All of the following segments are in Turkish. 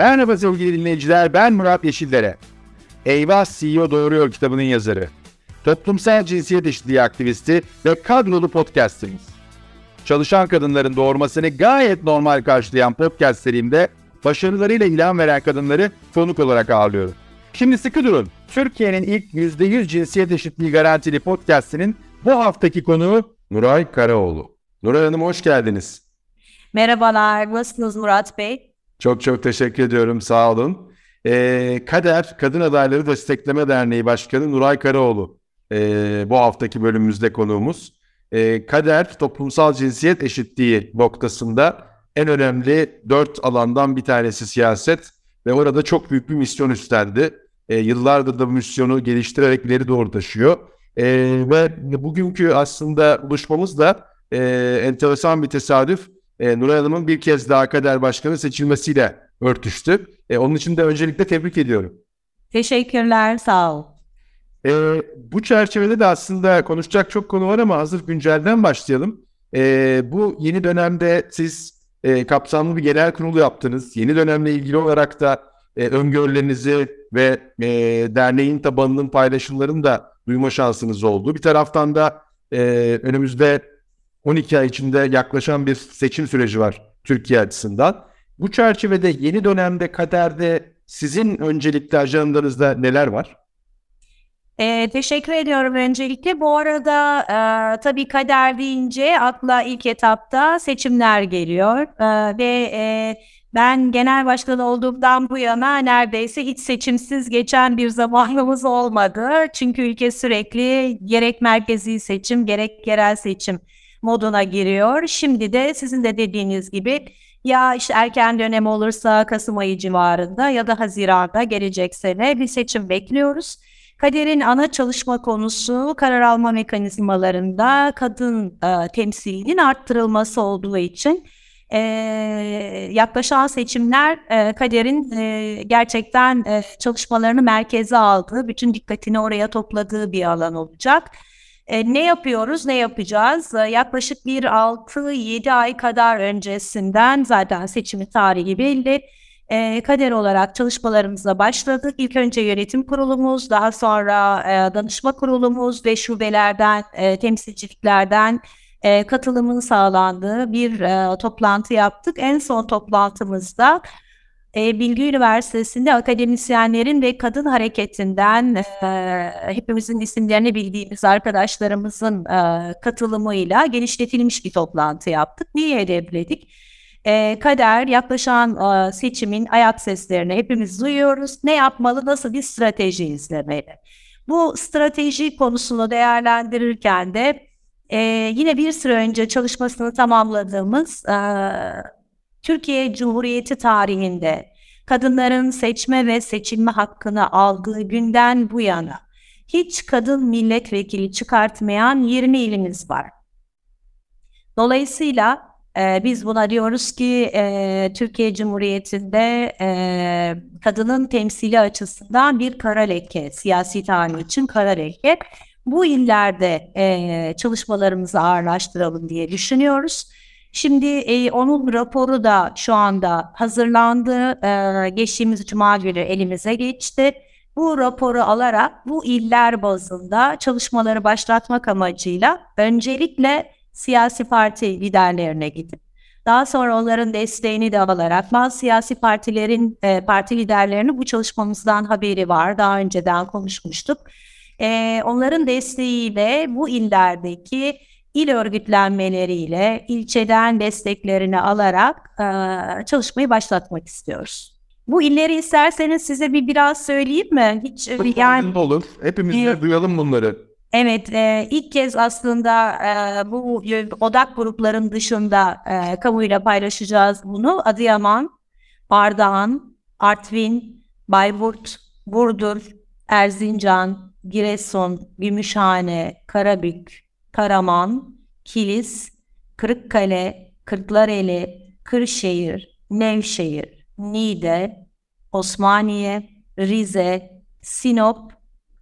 Merhaba sevgili dinleyiciler, ben Murat Yeşillere. Eyvah CEO Doğuruyor kitabının yazarı. Toplumsal cinsiyet eşitliği aktivisti ve kadrolu podcastimiz. Çalışan kadınların doğurmasını gayet normal karşılayan podcast serimde başarılarıyla ilham veren kadınları konuk olarak ağırlıyorum. Şimdi sıkı durun. Türkiye'nin ilk %100 cinsiyet eşitliği garantili podcastinin bu haftaki konuğu Nuray Karaoğlu. Nuray Hanım hoş geldiniz. Merhabalar, nasılsınız Murat Bey? Çok çok teşekkür ediyorum, sağ olun. Ee, Kader Kadın Adayları Destekleme Derneği Başkanı Nuray Karaoğlu ee, bu haftaki bölümümüzde konuğumuz. Ee, Kader toplumsal cinsiyet eşitliği noktasında en önemli dört alandan bir tanesi siyaset ve orada çok büyük bir misyon üstlendi. Ee, yıllardır da bu misyonu geliştirerek ileri doğru taşıyor. Ee, ve bugünkü aslında buluşmamız da e, enteresan bir tesadüf. E, Nuray Hanım'ın bir kez daha kader başkanı seçilmesiyle örtüştü. E, onun için de öncelikle tebrik ediyorum. Teşekkürler, sağ ol. E, bu çerçevede de aslında konuşacak çok konu var ama hazır güncelden başlayalım. E, bu yeni dönemde siz e, kapsamlı bir genel kurulu yaptınız. Yeni dönemle ilgili olarak da e, öngörülerinizi ve e, derneğin tabanının paylaşımlarını da duyma şansınız oldu. Bir taraftan da e, önümüzde 12 ay içinde yaklaşan bir seçim süreci var Türkiye açısından. Bu çerçevede yeni dönemde kaderde sizin öncelikli ajandanızda neler var? E, teşekkür ediyorum öncelikle. Bu arada e, tabii kader deyince akla ilk etapta seçimler geliyor e, ve e, ben genel başkan olduğumdan bu yana neredeyse hiç seçimsiz geçen bir zamanımız olmadı. Çünkü ülke sürekli gerek merkezi seçim gerek yerel seçim moduna giriyor. Şimdi de sizin de dediğiniz gibi ya işte erken dönem olursa Kasım ayı civarında ya da Haziran'da gelecek sene bir seçim bekliyoruz. Kader'in ana çalışma konusu karar alma mekanizmalarında kadın e, temsilinin arttırılması olduğu için e, yaklaşan seçimler e, Kader'in e, gerçekten e, çalışmalarını merkeze aldığı, bütün dikkatini oraya topladığı bir alan olacak. E, ne yapıyoruz, ne yapacağız? E, yaklaşık bir 6-7 ay kadar öncesinden zaten seçimi tarihi belli. E, kader olarak çalışmalarımıza başladık. İlk önce yönetim kurulumuz, daha sonra e, danışma kurulumuz ve şubelerden, e, temsilciliklerden e, katılımın sağlandığı bir e, toplantı yaptık. En son toplantımızda e, Bilgi Üniversitesi'nde akademisyenlerin ve kadın hareketinden e, hepimizin isimlerini bildiğimiz arkadaşlarımızın e, katılımıyla genişletilmiş bir toplantı yaptık. Niye hedefledik? E, kader yaklaşan e, seçimin ayak seslerini hepimiz duyuyoruz. Ne yapmalı, nasıl bir strateji izlemeli? Bu strateji konusunu değerlendirirken de e, yine bir süre önce çalışmasını tamamladığımız e, Türkiye Cumhuriyeti tarihinde kadınların seçme ve seçilme hakkını aldığı günden bu yana hiç kadın milletvekili çıkartmayan 20 ilimiz var. Dolayısıyla e, biz buna diyoruz ki e, Türkiye Cumhuriyeti'nde e, kadının temsili açısından bir kara leke, siyasi tarih için kara leke. Bu illerde e, çalışmalarımızı ağırlaştıralım diye düşünüyoruz. Şimdi e, onun raporu da şu anda hazırlandı. E, geçtiğimiz cuma günü elimize geçti. Bu raporu alarak bu iller bazında çalışmaları başlatmak amacıyla öncelikle siyasi parti liderlerine gidip daha sonra onların desteğini de alarak bazı siyasi partilerin e, parti liderlerinin bu çalışmamızdan haberi var. Daha önceden konuşmuştuk. E, onların desteğiyle bu illerdeki il örgütlenmeleriyle ilçeden desteklerini alarak e, çalışmayı başlatmak istiyoruz. Bu illeri isterseniz size bir biraz söyleyeyim mi? Hiç yani olur. Hepimiz de e, duyalım bunları. Evet, e, ilk kez aslında e, bu odak grupların dışında e, kamuyla paylaşacağız bunu. Adıyaman, Ardahan, Artvin, Bayburt, Burdur, Erzincan, Giresun, Gümüşhane, Karabük, Karaman, Kilis, Kırıkkale, Kırklareli, Kırşehir, Nevşehir, Niğde, Osmaniye, Rize, Sinop,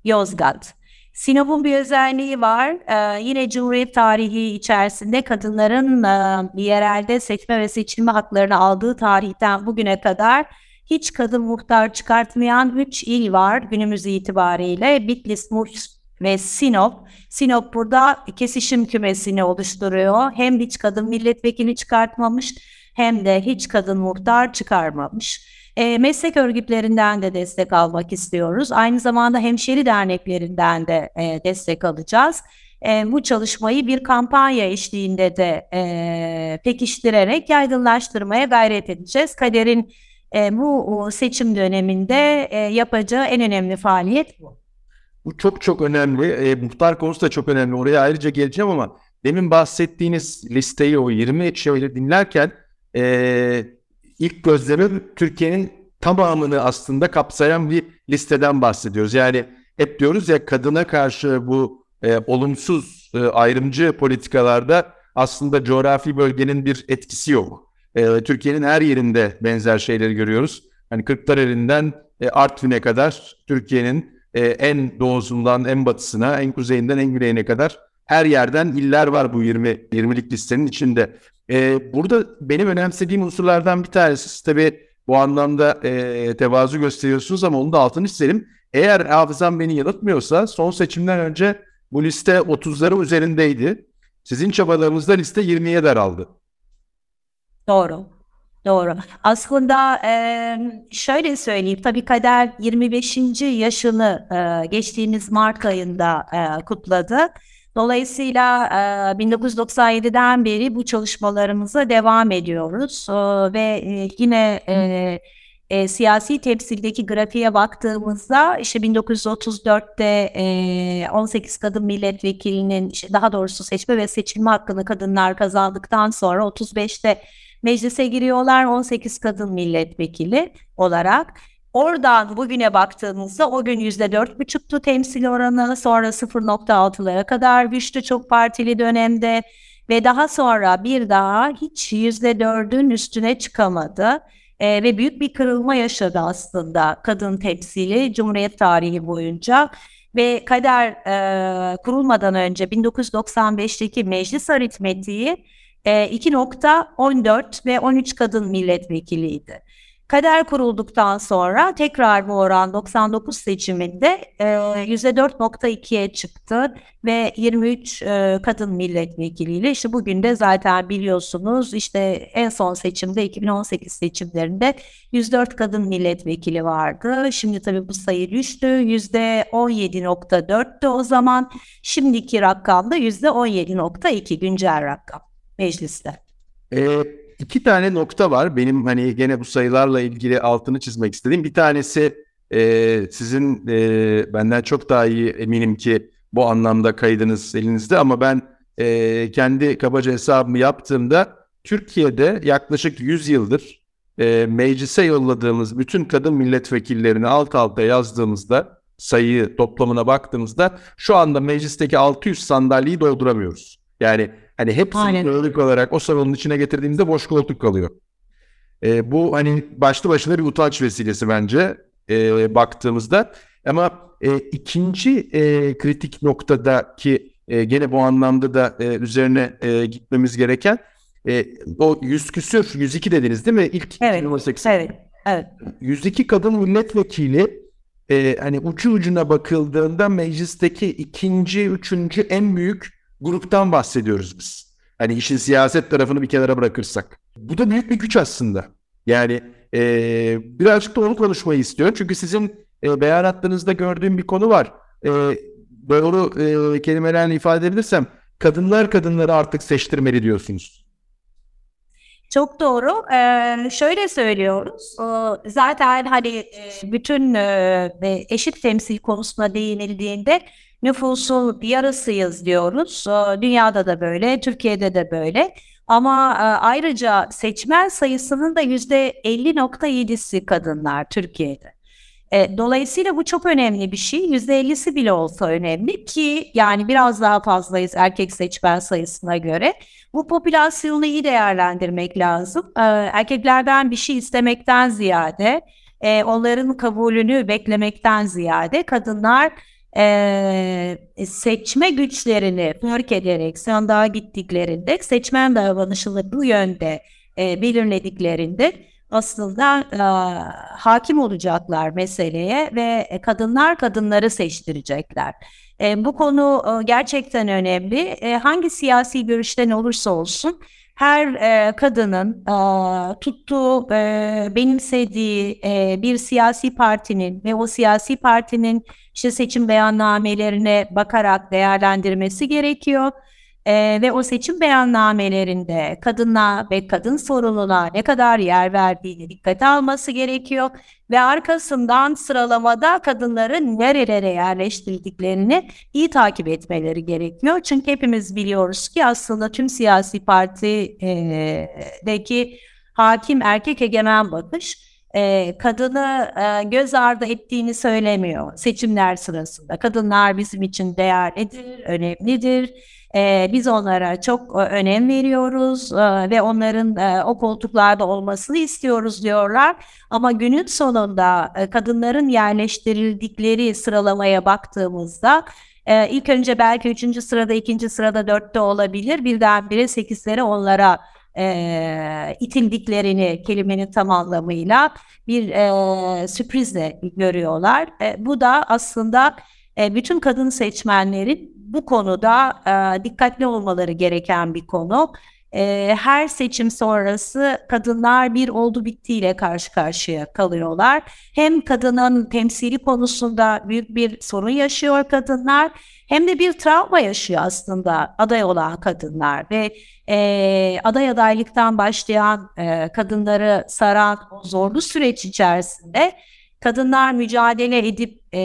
Yozgat. Sinop'un bir özelliği var. Ee, yine Cumhuriyet tarihi içerisinde kadınların e, yerelde seçme ve seçilme haklarını aldığı tarihten bugüne kadar hiç kadın muhtar çıkartmayan 3 il var günümüz itibariyle. Bitlis, Muş ve Sinop. Sinop burada kesişim kümesini oluşturuyor. Hem hiç kadın milletvekili çıkartmamış hem de hiç kadın muhtar çıkarmamış. E, meslek örgütlerinden de destek almak istiyoruz. Aynı zamanda hemşeri derneklerinden de e, destek alacağız. E, bu çalışmayı bir kampanya eşliğinde de e, pekiştirerek yaygınlaştırmaya gayret edeceğiz. Kader'in e, bu seçim döneminde e, yapacağı en önemli faaliyet bu. Bu çok çok önemli. E, muhtar konusu da çok önemli. Oraya ayrıca geleceğim ama demin bahsettiğiniz listeyi o 20 şeyleri dinlerken e, ilk gözlemim Türkiye'nin tamamını aslında kapsayan bir listeden bahsediyoruz. Yani hep diyoruz ya kadına karşı bu e, olumsuz e, ayrımcı politikalarda aslında coğrafi bölgenin bir etkisi yok. E, Türkiye'nin her yerinde benzer şeyleri görüyoruz. Hani Kırklareli'nden e, Artvin'e kadar Türkiye'nin e, en doğusundan en batısına, en kuzeyinden en güneyine kadar her yerden iller var bu 20 20'lik listenin içinde. E, burada benim önemsediğim unsurlardan bir tanesi tabii bu anlamda e, tevazu gösteriyorsunuz ama onu da altını çizelim. Eğer hafızam beni yanıltmıyorsa son seçimden önce bu liste 30'ları üzerindeydi. Sizin çabalarınızda liste 20'ye daraldı. Doğru. Doğru. Aslında e, şöyle söyleyeyim. Tabii Kader 25. yaşını e, geçtiğimiz Mart ayında e, kutladı. Dolayısıyla e, 1997'den beri bu çalışmalarımıza devam ediyoruz e, ve e, yine e, e, siyasi temsildeki grafiğe baktığımızda işte 1934'te e, 18 kadın milletvekilinin daha doğrusu seçme ve seçilme hakkını kadınlar kazandıktan sonra 35'te meclise giriyorlar 18 kadın milletvekili olarak. Oradan bugüne baktığımızda o gün yüzde dört buçuktu temsil oranı sonra 0.6'lara kadar düştü çok partili dönemde ve daha sonra bir daha hiç yüzde dördün üstüne çıkamadı. E, ve büyük bir kırılma yaşadı aslında kadın temsili Cumhuriyet tarihi boyunca ve kader e, kurulmadan önce 1995'teki meclis aritmetiği 2.14 ve 13 kadın milletvekiliydi. Kader kurulduktan sonra tekrar bu oran 99 seçiminde e, %4.2'ye çıktı ve 23 e, kadın milletvekiliyle işte bugün de zaten biliyorsunuz işte en son seçimde 2018 seçimlerinde 104 kadın milletvekili vardı. Şimdi tabii bu sayı düştü %17.4'tü o zaman şimdiki rakamda %17.2 güncel rakam mecliste. Evet iki tane nokta var. Benim hani gene bu sayılarla ilgili altını çizmek istediğim. Bir tanesi e, sizin e, benden çok daha iyi eminim ki bu anlamda kaydınız elinizde ama ben e, kendi kabaca hesabımı yaptığımda Türkiye'de yaklaşık 100 yıldır e, meclise yolladığımız bütün kadın milletvekillerini alt alta yazdığımızda sayı toplamına baktığımızda şu anda meclisteki 600 sandalyeyi dolduramıyoruz. Yani Hani hepsini ağırlık olarak o salonun içine getirdiğimizde boş koltuk kalıyor. E, bu hani başlı başına bir utanç vesilesi bence e, baktığımızda. Ama e, ikinci e, kritik noktadaki e, gene bu anlamda da e, üzerine e, gitmemiz gereken e, o yüz küsür, 102 dediniz değil mi? İlk evet, 2018. Evet, evet. 102 kadın milletvekili e, hani ucu ucuna bakıldığında meclisteki ikinci, üçüncü en büyük gruptan bahsediyoruz biz. Hani işin siyaset tarafını bir kenara bırakırsak. Bu da büyük bir güç aslında. Yani e, birazcık da onu konuşmayı istiyorum. Çünkü sizin e, beyanatlarınızda gördüğüm bir konu var. E, doğru e, kelimelerle ifade edebilirsem kadınlar kadınları artık seçtirmeli diyorsunuz. Çok doğru. Ee, şöyle söylüyoruz. Ee, zaten hani bütün e, eşit temsil konusuna değinildiğinde nüfusun yarısıyız diyoruz. Ee, dünyada da böyle, Türkiye'de de böyle. Ama e, ayrıca seçmen sayısının da %50.7'si kadınlar Türkiye'de. E, dolayısıyla bu çok önemli bir şey. %50'si bile olsa önemli ki yani biraz daha fazlayız erkek seçmen sayısına göre. Bu popülasyonu iyi değerlendirmek lazım. E, erkeklerden bir şey istemekten ziyade, onların kabulünü beklemekten ziyade kadınlar e, seçme güçlerini fark ederek sandığa gittiklerinde seçmen davranışını bu yönde e, belirlediklerinde aslında e, hakim olacaklar meseleye ve kadınlar kadınları seçtirecekler. E, bu konu e, gerçekten önemli. E, hangi siyasi görüşten olursa olsun her e, kadının e, tuttuğu, e, benimsediği e, bir siyasi partinin ve o siyasi partinin işte seçim beyannamelerine bakarak değerlendirmesi gerekiyor. E, ve o seçim beyannamelerinde kadına ve kadın sorununa ne kadar yer verdiğini dikkate alması gerekiyor ve arkasından sıralamada kadınların nerelere yerleştirdiklerini iyi takip etmeleri gerekiyor. Çünkü hepimiz biliyoruz ki aslında tüm siyasi partideki hakim erkek egemen bakış e, kadını e, göz ardı ettiğini söylemiyor seçimler sırasında. Kadınlar bizim için değerlidir, önemlidir e, biz onlara çok e, önem veriyoruz e, ve onların e, o koltuklarda olmasını istiyoruz diyorlar. Ama günün sonunda e, kadınların yerleştirildikleri sıralamaya baktığımızda e, ilk önce belki üçüncü sırada, ikinci sırada dörtte olabilir. Birdenbire sekizlere onlara e, itildiklerini kelimenin tam anlamıyla bir e, sürprizle görüyorlar. E, bu da aslında e, bütün kadın seçmenlerin bu konuda e, dikkatli olmaları gereken bir konu. E, her seçim sonrası kadınlar bir oldu bittiyle karşı karşıya kalıyorlar. Hem kadının temsili konusunda büyük bir sorun yaşıyor kadınlar hem de bir travma yaşıyor aslında aday olan kadınlar ve e, aday adaylıktan başlayan e, kadınları saran o zorlu süreç içerisinde kadınlar mücadele edip e,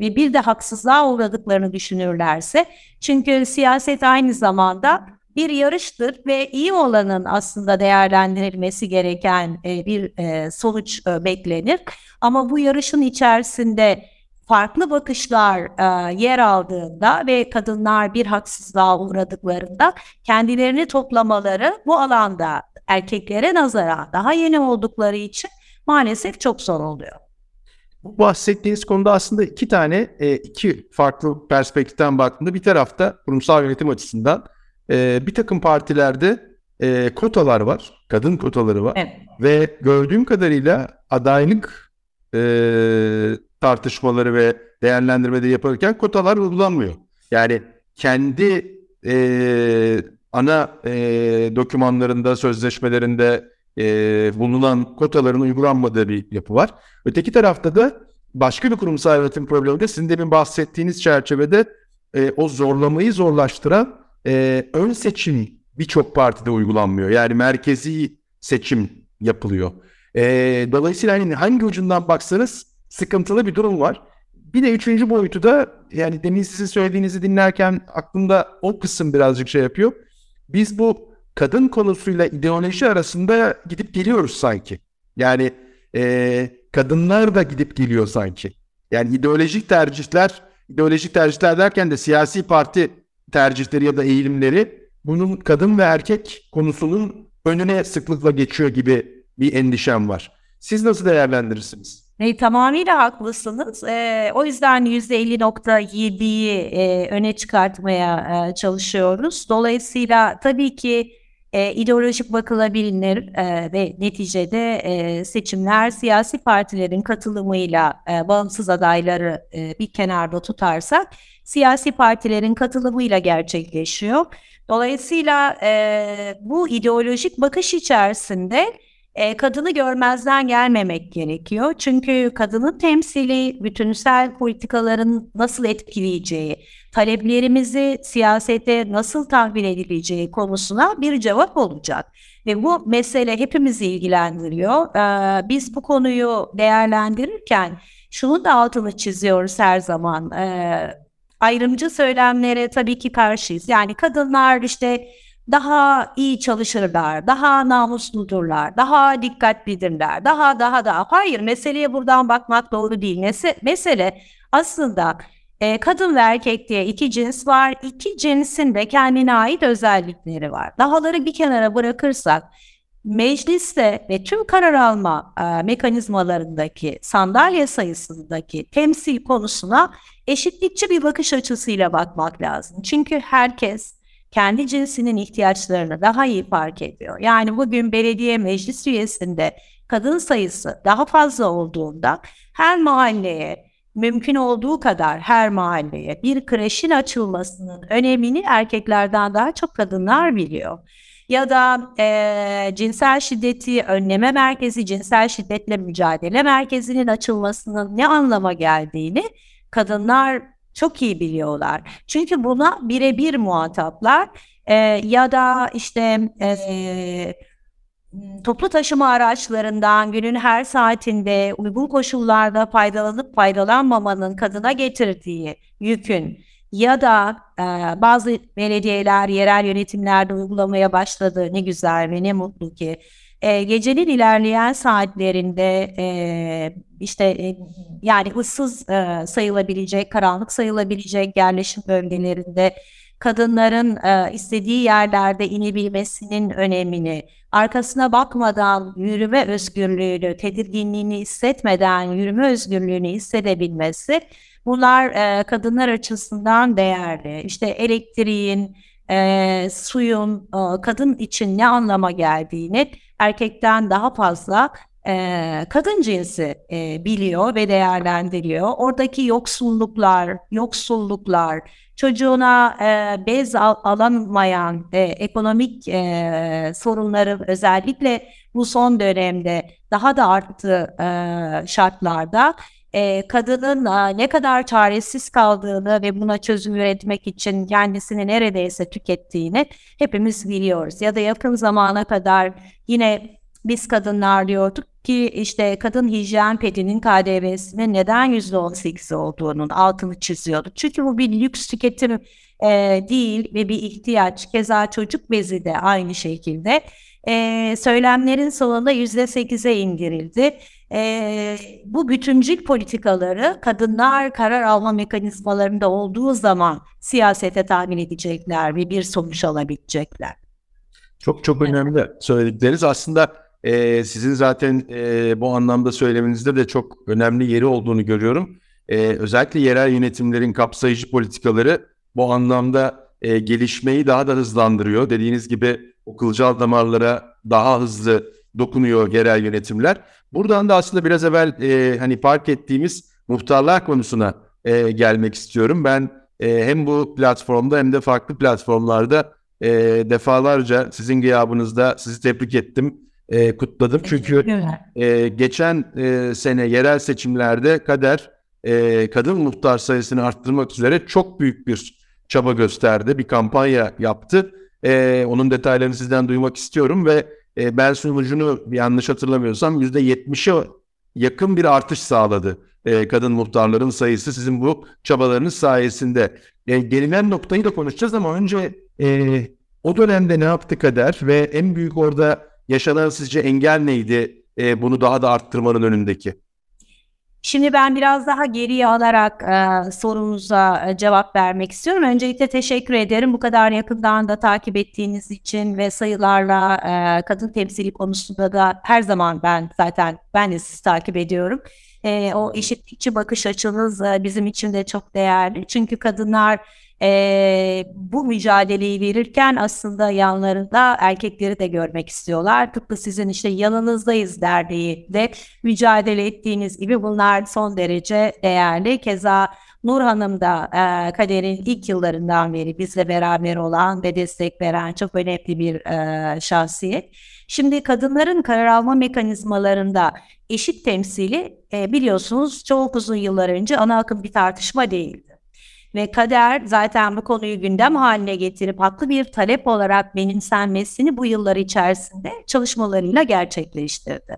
ve bir de haksızlığa uğradıklarını düşünürlerse çünkü siyaset aynı zamanda bir yarıştır ve iyi olanın aslında değerlendirilmesi gereken e, bir e, sonuç beklenir. Ama bu yarışın içerisinde farklı bakışlar yer aldığında ve kadınlar bir haksızlığa uğradıklarında kendilerini toplamaları bu alanda erkeklere nazaran daha yeni oldukları için maalesef çok zor oluyor. Bu bahsettiğiniz konuda aslında iki tane, e, iki farklı perspektiften baktığında bir tarafta kurumsal yönetim açısından e, bir takım partilerde e, kotalar var, kadın kotaları var evet. ve gördüğüm kadarıyla adaylık e, tartışmaları ve değerlendirmede yaparken kotalar uygulanmıyor. Yani kendi e, ana e, dokümanlarında, sözleşmelerinde e, bulunan kotaların uygulanmadığı bir yapı var. Öteki tarafta da başka bir kurumsal yönetim problemi de sizin demin bahsettiğiniz çerçevede e, o zorlamayı zorlaştıran e, ön seçim birçok partide uygulanmıyor. Yani merkezi seçim yapılıyor. E, dolayısıyla hani hangi ucundan baksanız sıkıntılı bir durum var. Bir de üçüncü boyutu da yani demin sizin söylediğinizi dinlerken aklımda o kısım birazcık şey yapıyor. Biz bu kadın konusuyla ideoloji arasında gidip geliyoruz sanki. Yani e, kadınlar da gidip geliyor sanki. Yani ideolojik tercihler, ideolojik tercihler derken de siyasi parti tercihleri ya da eğilimleri bunun kadın ve erkek konusunun önüne sıklıkla geçiyor gibi bir endişem var. Siz nasıl değerlendirirsiniz? E, tamamıyla haklısınız. E, o yüzden %50.7'yi e, öne çıkartmaya e, çalışıyoruz. Dolayısıyla tabii ki e, ideolojik bakılabilir e, ve neticede e, seçimler siyasi partilerin katılımıyla e, bağımsız adayları e, bir kenarda tutarsak siyasi partilerin katılımıyla gerçekleşiyor. Dolayısıyla e, bu ideolojik bakış içerisinde e, kadını görmezden gelmemek gerekiyor. Çünkü kadının temsili bütünsel politikaların nasıl etkileyeceği, taleplerimizi siyasete nasıl tahvil edileceği konusuna bir cevap olacak. Ve bu mesele hepimizi ilgilendiriyor. Ee, biz bu konuyu değerlendirirken şunu da altını çiziyoruz her zaman. Ee, ayrımcı söylemlere tabii ki karşıyız. Yani kadınlar işte daha iyi çalışırlar, daha namusludurlar, daha dikkatlidirler, daha daha daha. Hayır, meseleye buradan bakmak doğru değil. Mesele aslında e, kadın ve erkek diye iki cins var. İki cinsin de kendine ait özellikleri var. Dahaları bir kenara bırakırsak mecliste ve tüm karar alma e, mekanizmalarındaki sandalye sayısındaki temsil konusuna eşitlikçi bir bakış açısıyla bakmak lazım. Çünkü herkes kendi cinsinin ihtiyaçlarını daha iyi fark ediyor. Yani bugün belediye meclis üyesinde kadın sayısı daha fazla olduğunda her mahalleye mümkün olduğu kadar her mahalleye bir kreşin açılmasının önemini erkeklerden daha çok kadınlar biliyor. Ya da e, cinsel şiddeti önleme merkezi, cinsel şiddetle mücadele merkezinin açılmasının ne anlama geldiğini kadınlar çok iyi biliyorlar. Çünkü buna birebir muhataplar e, ya da işte e, toplu taşıma araçlarından günün her saatinde uygun koşullarda faydalanıp faydalanmamanın kadına getirdiği yükün ya da e, bazı belediyeler, yerel yönetimlerde uygulamaya başladı. Ne güzel ve ne mutlu ki. E, gecenin ilerleyen saatlerinde e, işte e, yani ıssız e, sayılabilecek, karanlık sayılabilecek yerleşim bölgelerinde kadınların e, istediği yerlerde inebilmesinin önemini, arkasına bakmadan yürüme özgürlüğünü, tedirginliğini hissetmeden yürüme özgürlüğünü hissedebilmesi bunlar e, kadınlar açısından değerli. İşte elektriğin, e, suyun e, kadın için ne anlama geldiğini erkekten daha fazla e, kadın cinsi e, biliyor ve değerlendiriyor. Oradaki yoksulluklar, yoksulluklar, çocuğuna e, bez al, alamayan e, ekonomik e, sorunları özellikle bu son dönemde daha da arttı e, şartlarda e, kadının e, ne kadar çaresiz kaldığını ve buna çözüm üretmek için kendisini neredeyse tükettiğini hepimiz biliyoruz. Ya da yakın zamana kadar yine biz kadınlar diyorduk ki işte kadın hijyen pedinin KDV'sinin neden %18 olduğunun altını çiziyordu. Çünkü bu bir lüks tüketim e, değil ve bir ihtiyaç. Keza çocuk bezi de aynı şekilde. E, söylemlerin sonunda %8'e indirildi. E, bu bütüncül politikaları kadınlar karar alma mekanizmalarında olduğu zaman siyasete tahmin edecekler ve bir sonuç alabilecekler. Çok çok önemli söyledikleriniz. Aslında e, sizin zaten e, bu anlamda söylemenizde de çok önemli yeri olduğunu görüyorum. E, özellikle yerel yönetimlerin kapsayıcı politikaları bu anlamda e, gelişmeyi daha da hızlandırıyor. Dediğiniz gibi o kılcal damarlara daha hızlı dokunuyor yerel yönetimler. Buradan da aslında biraz evvel e, hani fark ettiğimiz muhtarlar konusuna e, gelmek istiyorum. Ben e, hem bu platformda hem de farklı platformlarda e, defalarca sizin gıyabınızda sizi tebrik ettim e, kutladım. Çünkü e, geçen e, sene yerel seçimlerde Kader e, kadın muhtar sayısını arttırmak üzere çok büyük bir çaba gösterdi. Bir kampanya yaptı. E, onun detaylarını sizden duymak istiyorum ve e, ben sunucunu yanlış hatırlamıyorsam %70'e yakın bir artış sağladı. E, kadın muhtarların sayısı sizin bu çabalarınız sayesinde. E, gelinen noktayı da konuşacağız ama önce e, o dönemde ne yaptı Kader ve en büyük orada yaşanan sizce engel neydi e, bunu daha da arttırmanın önündeki? Şimdi ben biraz daha geriye alarak e, sorunuza e, cevap vermek istiyorum. Öncelikle teşekkür ederim bu kadar yakından da takip ettiğiniz için ve sayılarla e, kadın temsili konusunda da her zaman ben zaten ben de sizi takip ediyorum. E, o eşitlikçi bakış açınız e, bizim için de çok değerli. Çünkü kadınlar e, bu mücadeleyi verirken aslında yanlarında erkekleri de görmek istiyorlar. Tıpkı sizin işte yanınızdayız derneği de mücadele ettiğiniz gibi bunlar son derece değerli. Keza Nur Hanım da e, kaderin ilk yıllarından beri bizle beraber olan ve destek veren çok önemli bir e, şahsiyet. Şimdi kadınların karar alma mekanizmalarında eşit temsili e, biliyorsunuz çok uzun yıllar önce ana akım bir tartışma değildi. Ve kader zaten bu konuyu gündem haline getirip haklı bir talep olarak benimsenmesini bu yıllar içerisinde çalışmalarıyla gerçekleştirdi.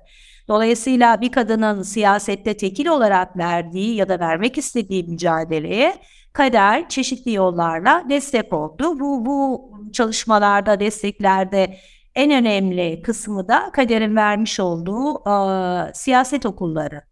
Dolayısıyla bir kadının siyasette tekil olarak verdiği ya da vermek istediği mücadeleye kader çeşitli yollarla destek oldu. Bu, bu çalışmalarda, desteklerde en önemli kısmı da kaderin vermiş olduğu e, siyaset okulları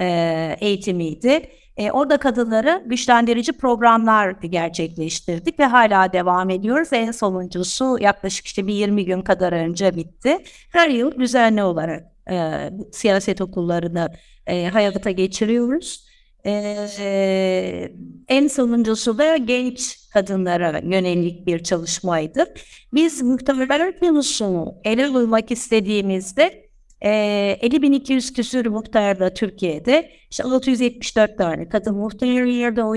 e, eğitimiydi. E, orada kadınları güçlendirici programlar gerçekleştirdik ve hala devam ediyoruz. En sonuncusu yaklaşık işte bir 20 gün kadar önce bitti. Her yıl düzenli olarak e, siyaset okullarını e, hayata geçiriyoruz. E, e, en sonuncusu da genç kadınlara yönelik bir çalışmaydı. Biz muhtemelen konusunu ele almak istediğimizde E, 50.200 küsür muhtarla Türkiye'de işte 674 tane kadın muhtar yerde o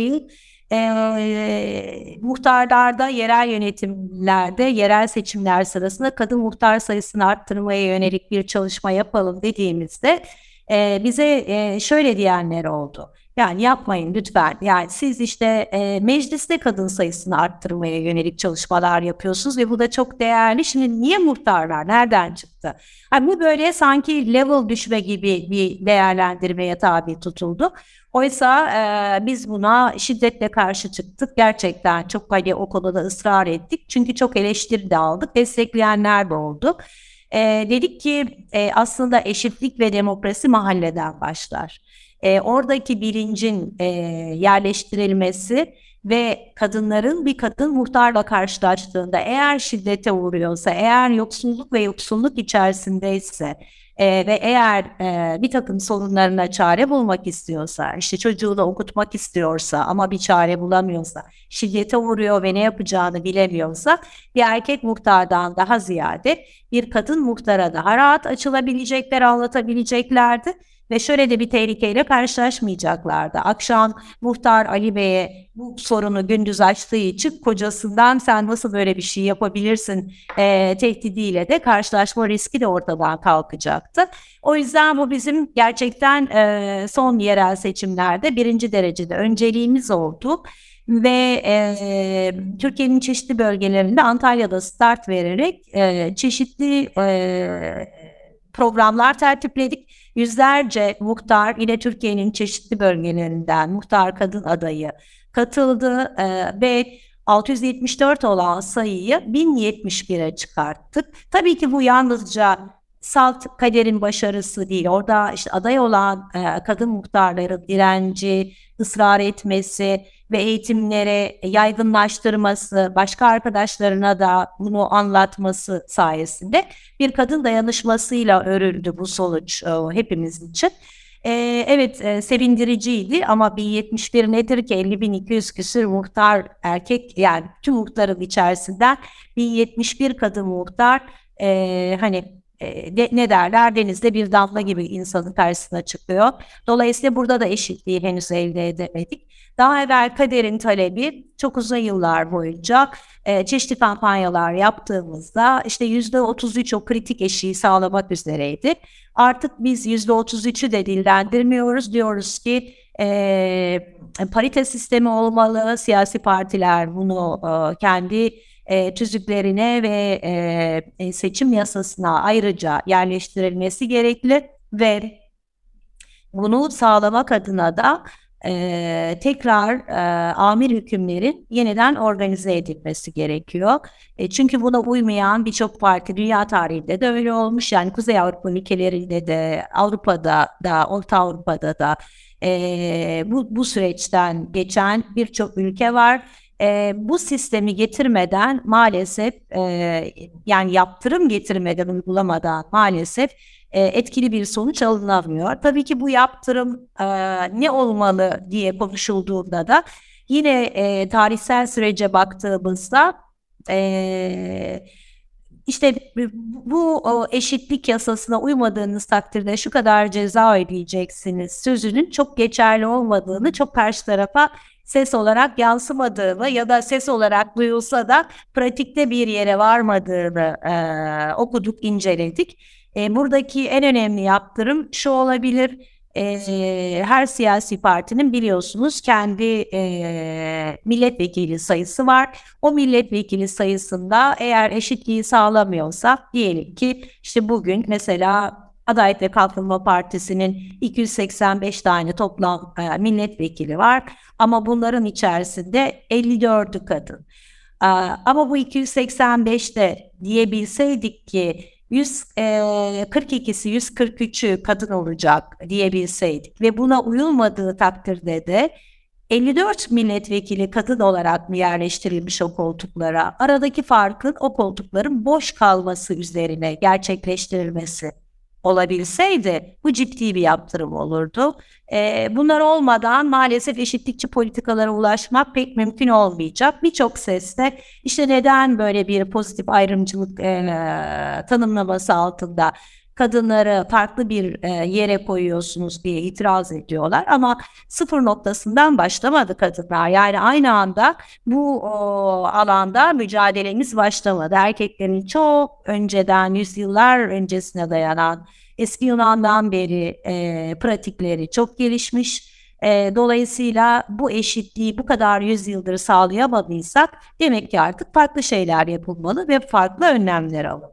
e, muhtarlarda, yerel yönetimlerde, yerel seçimler sırasında kadın muhtar sayısını arttırmaya yönelik bir çalışma yapalım dediğimizde e, bize e, şöyle diyenler oldu. Yani yapmayın lütfen. Yani siz işte e, mecliste kadın sayısını arttırmaya yönelik çalışmalar yapıyorsunuz ve bu da çok değerli. Şimdi niye muhtarlar? Nereden çıktı? Yani bu böyle sanki level düşme gibi bir değerlendirmeye tabi tutuldu. Oysa e, biz buna şiddetle karşı çıktık. Gerçekten çok hani o konuda ısrar ettik. Çünkü çok eleştiri de aldık. Destekleyenler de oldu. E, dedik ki e, aslında eşitlik ve demokrasi mahalleden başlar. E, oradaki bilincin e, yerleştirilmesi ve kadınların bir kadın muhtarla karşılaştığında eğer şiddete uğruyorsa, eğer yoksulluk ve yoksulluk içerisindeyse e, ve eğer e, bir takım sorunlarına çare bulmak istiyorsa, işte çocuğunu okutmak istiyorsa ama bir çare bulamıyorsa, şiddete uğruyor ve ne yapacağını bilemiyorsa bir erkek muhtardan daha ziyade bir kadın muhtara daha rahat açılabilecekler, anlatabileceklerdi ve şöyle de bir tehlikeyle karşılaşmayacaklardı. Akşam muhtar Ali Bey'e bu sorunu gündüz açtığı için kocasından sen nasıl böyle bir şey yapabilirsin e, tehdidiyle de karşılaşma riski de ortadan kalkacaktı. O yüzden bu bizim gerçekten e, son yerel seçimlerde birinci derecede önceliğimiz oldu ve e, Türkiye'nin çeşitli bölgelerinde Antalya'da start vererek e, çeşitli e, programlar tertipledik. Yüzlerce muhtar yine Türkiye'nin çeşitli bölgelerinden muhtar kadın adayı katıldı e, ve 674 olan sayıyı 1071'e çıkarttık. Tabii ki bu yalnızca salt kaderin başarısı değil. Orada işte aday olan e, kadın muhtarların direnci, ısrar etmesi ve eğitimlere yaygınlaştırması, başka arkadaşlarına da bunu anlatması sayesinde bir kadın dayanışmasıyla örüldü bu sonuç e, hepimiz için. Ee, evet e, sevindiriciydi ama 1071 nedir ki 50.200 küsür muhtar erkek yani tüm muhtarın içerisinden 1071 kadın muhtar e, hani e, de, ne derler denizde bir damla gibi insanın karşısına çıkıyor. Dolayısıyla burada da eşitliği henüz elde edemedik. Daha evvel kaderin talebi çok uzun yıllar boyunca e, çeşitli kampanyalar yaptığımızda işte yüzde 33 o kritik eşiği sağlamak üzereydi. Artık biz yüzde 33'ü de dillendirmiyoruz. Diyoruz ki e, parite sistemi olmalı. Siyasi partiler bunu e, kendi e, tüzüklerine ve e, seçim yasasına ayrıca yerleştirilmesi gerekli ve bunu sağlamak adına da e, tekrar e, amir hükümlerin yeniden organize edilmesi gerekiyor. E, çünkü buna uymayan birçok parti dünya tarihinde de öyle olmuş. Yani Kuzey Avrupa ülkelerinde de Avrupa'da da Orta Avrupa'da da e, bu, bu süreçten geçen birçok ülke var. E, bu sistemi getirmeden maalesef e, yani yaptırım getirmeden uygulamadan maalesef e, etkili bir sonuç alınamıyor. Tabii ki bu yaptırım e, ne olmalı diye konuşulduğunda da yine e, tarihsel sürece baktığımızda e, işte bu eşitlik yasasına uymadığınız takdirde şu kadar ceza ödeyeceksiniz sözünün çok geçerli olmadığını, çok karşı tarafa ses olarak yansımadığını ya da ses olarak duyulsa da pratikte bir yere varmadığını e, okuduk, inceledik. E, buradaki en önemli yaptırım şu olabilir. E, her siyasi partinin biliyorsunuz kendi e, milletvekili sayısı var. O milletvekili sayısında eğer eşitliği sağlamıyorsa diyelim ki işte bugün mesela Adalet ve Kalkınma Partisi'nin 285 tane toplam e, milletvekili var ama bunların içerisinde 54'ü kadın. E, ama bu 285'te diyebilseydik ki 142'si e, 143'ü kadın olacak diyebilseydik ve buna uyulmadığı takdirde de 54 milletvekili kadın olarak mı yerleştirilmiş o koltuklara? Aradaki farkın o koltukların boş kalması üzerine gerçekleştirilmesi olabilseydi bu ciddi bir yaptırım olurdu. E, bunlar olmadan maalesef eşitlikçi politikalara ulaşmak pek mümkün olmayacak. Birçok seste işte neden böyle bir pozitif ayrımcılık e, tanımlaması altında kadınları farklı bir e, yere koyuyorsunuz diye itiraz ediyorlar ama sıfır noktasından başlamadı kadınlar. Yani aynı anda bu alanda mücadelemiz başlamadı. Erkeklerin çok önceden, yüzyıllar öncesine dayanan eski Yunan'dan beri e, pratikleri çok gelişmiş. E, dolayısıyla bu eşitliği bu kadar yüzyıldır sağlayamadıysak demek ki artık farklı şeyler yapılmalı ve farklı önlemler alınmalı.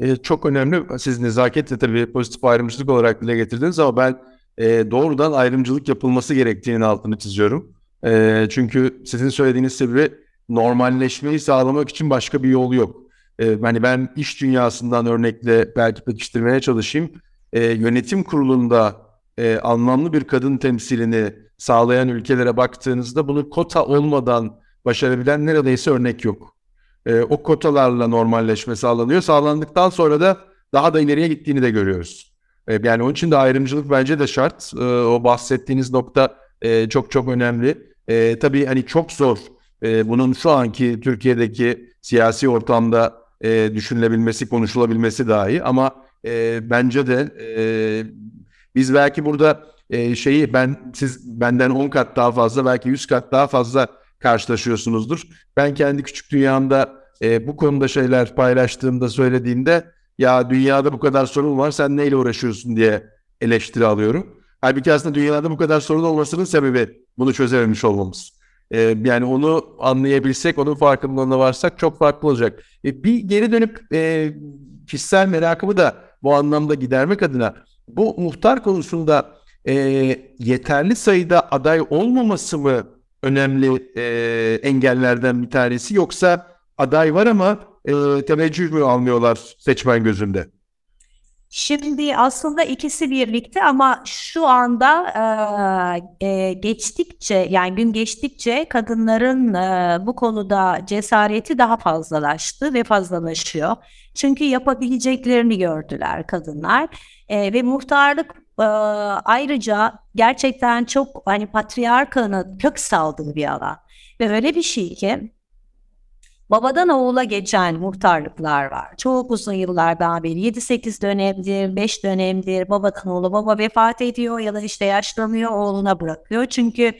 E, çok önemli. Siz nezaketle tabii pozitif ayrımcılık olarak dile getirdiniz ama ben e, doğrudan ayrımcılık yapılması gerektiğini altını çiziyorum. E, çünkü sizin söylediğiniz sebebi normalleşmeyi sağlamak için başka bir yol yok. E, hani ben iş dünyasından örnekle belki pekiştirmeye çalışayım. E, yönetim kurulunda e, anlamlı bir kadın temsilini sağlayan ülkelere baktığınızda bunu kota olmadan başarabilen neredeyse örnek yok e, o kotalarla normalleşme sağlanıyor. Sağlandıktan sonra da daha da ileriye gittiğini de görüyoruz. E, yani onun için de ayrımcılık bence de şart. E, o bahsettiğiniz nokta e, çok çok önemli. E, tabii hani çok zor e, bunun şu anki Türkiye'deki siyasi ortamda e, düşünülebilmesi, konuşulabilmesi dahi ama e, bence de e, biz belki burada e, şeyi ben siz benden 10 kat daha fazla belki 100 kat daha fazla karşılaşıyorsunuzdur. Ben kendi küçük dünyamda e, bu konuda şeyler paylaştığımda söylediğimde ya dünyada bu kadar sorun var sen neyle uğraşıyorsun diye eleştiri alıyorum. Halbuki aslında dünyada bu kadar sorun olmasının sebebi bunu çözememiş olmamız. E, yani onu anlayabilsek, onun farkındalığına varsak çok farklı olacak. E, bir geri dönüp e, kişisel merakımı da bu anlamda gidermek adına bu muhtar konusunda e, yeterli sayıda aday olmaması mı önemli e, engellerden bir tanesi yoksa aday var ama e, teveccüh mü almıyorlar seçmen gözünde? Şimdi aslında ikisi birlikte ama şu anda e, e, geçtikçe yani gün geçtikçe kadınların e, bu konuda cesareti daha fazlalaştı ve fazlalaşıyor. Çünkü yapabileceklerini gördüler kadınlar e, ve muhtarlık e, ayrıca gerçekten çok hani patriarkanın kök saldığı bir alan ve öyle bir şey ki babadan oğula geçen muhtarlıklar var. Çok uzun yıllardan beri 7-8 dönemdir, 5 dönemdir babadan oğula baba vefat ediyor ya da işte yaşlanıyor oğluna bırakıyor. Çünkü